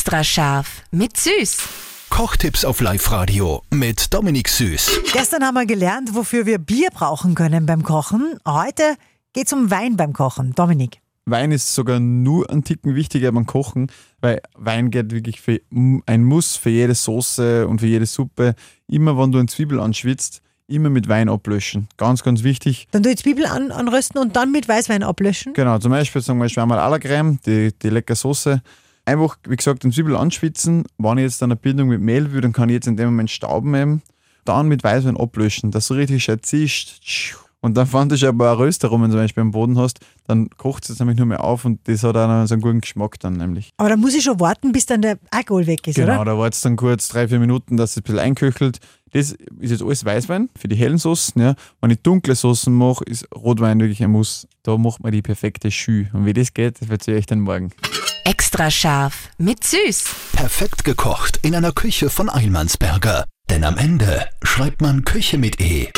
Extra scharf mit Süß. Kochtipps auf Live-Radio mit Dominik Süß. Gestern haben wir gelernt, wofür wir Bier brauchen können beim Kochen. Heute geht es um Wein beim Kochen. Dominik. Wein ist sogar nur ein Ticken wichtiger beim Kochen, weil Wein geht wirklich für ein Muss für jede Soße und für jede Suppe. Immer wenn du eine Zwiebel anschwitzt, immer mit Wein ablöschen. Ganz, ganz wichtig. Dann tue ich Zwiebel an, anrösten und dann mit Weißwein ablöschen. Genau, zum Beispiel sagen wir Schwärmal à la Creme, die, die leckere Soße. Einfach, wie gesagt, den Zwiebel anschwitzen. Wenn ich jetzt eine Bindung mit Mehl will, dann kann ich jetzt in dem Moment stauben eben. Dann mit Weißwein ablöschen, dass so richtig schön zischt. Und dann fand ich aber ein Röster rum, wenn du zum Beispiel am Boden hast, dann kocht es nämlich nur mehr auf und das hat auch so einen guten Geschmack dann nämlich. Aber da muss ich schon warten, bis dann der Alkohol weg ist, Genau, oder? da wartet es dann kurz drei, vier Minuten, dass es ein bisschen einköchelt. Das ist jetzt alles Weißwein für die hellen Soßen. Ja. Wenn ich dunkle Soßen mache, ist Rotwein wirklich ein Muss. Da macht man die perfekte Schü. Und wie das geht, das erzähle ich dann morgen. Extra scharf mit Süß. Perfekt gekocht in einer Küche von Eilmannsberger. Denn am Ende schreibt man Küche mit E.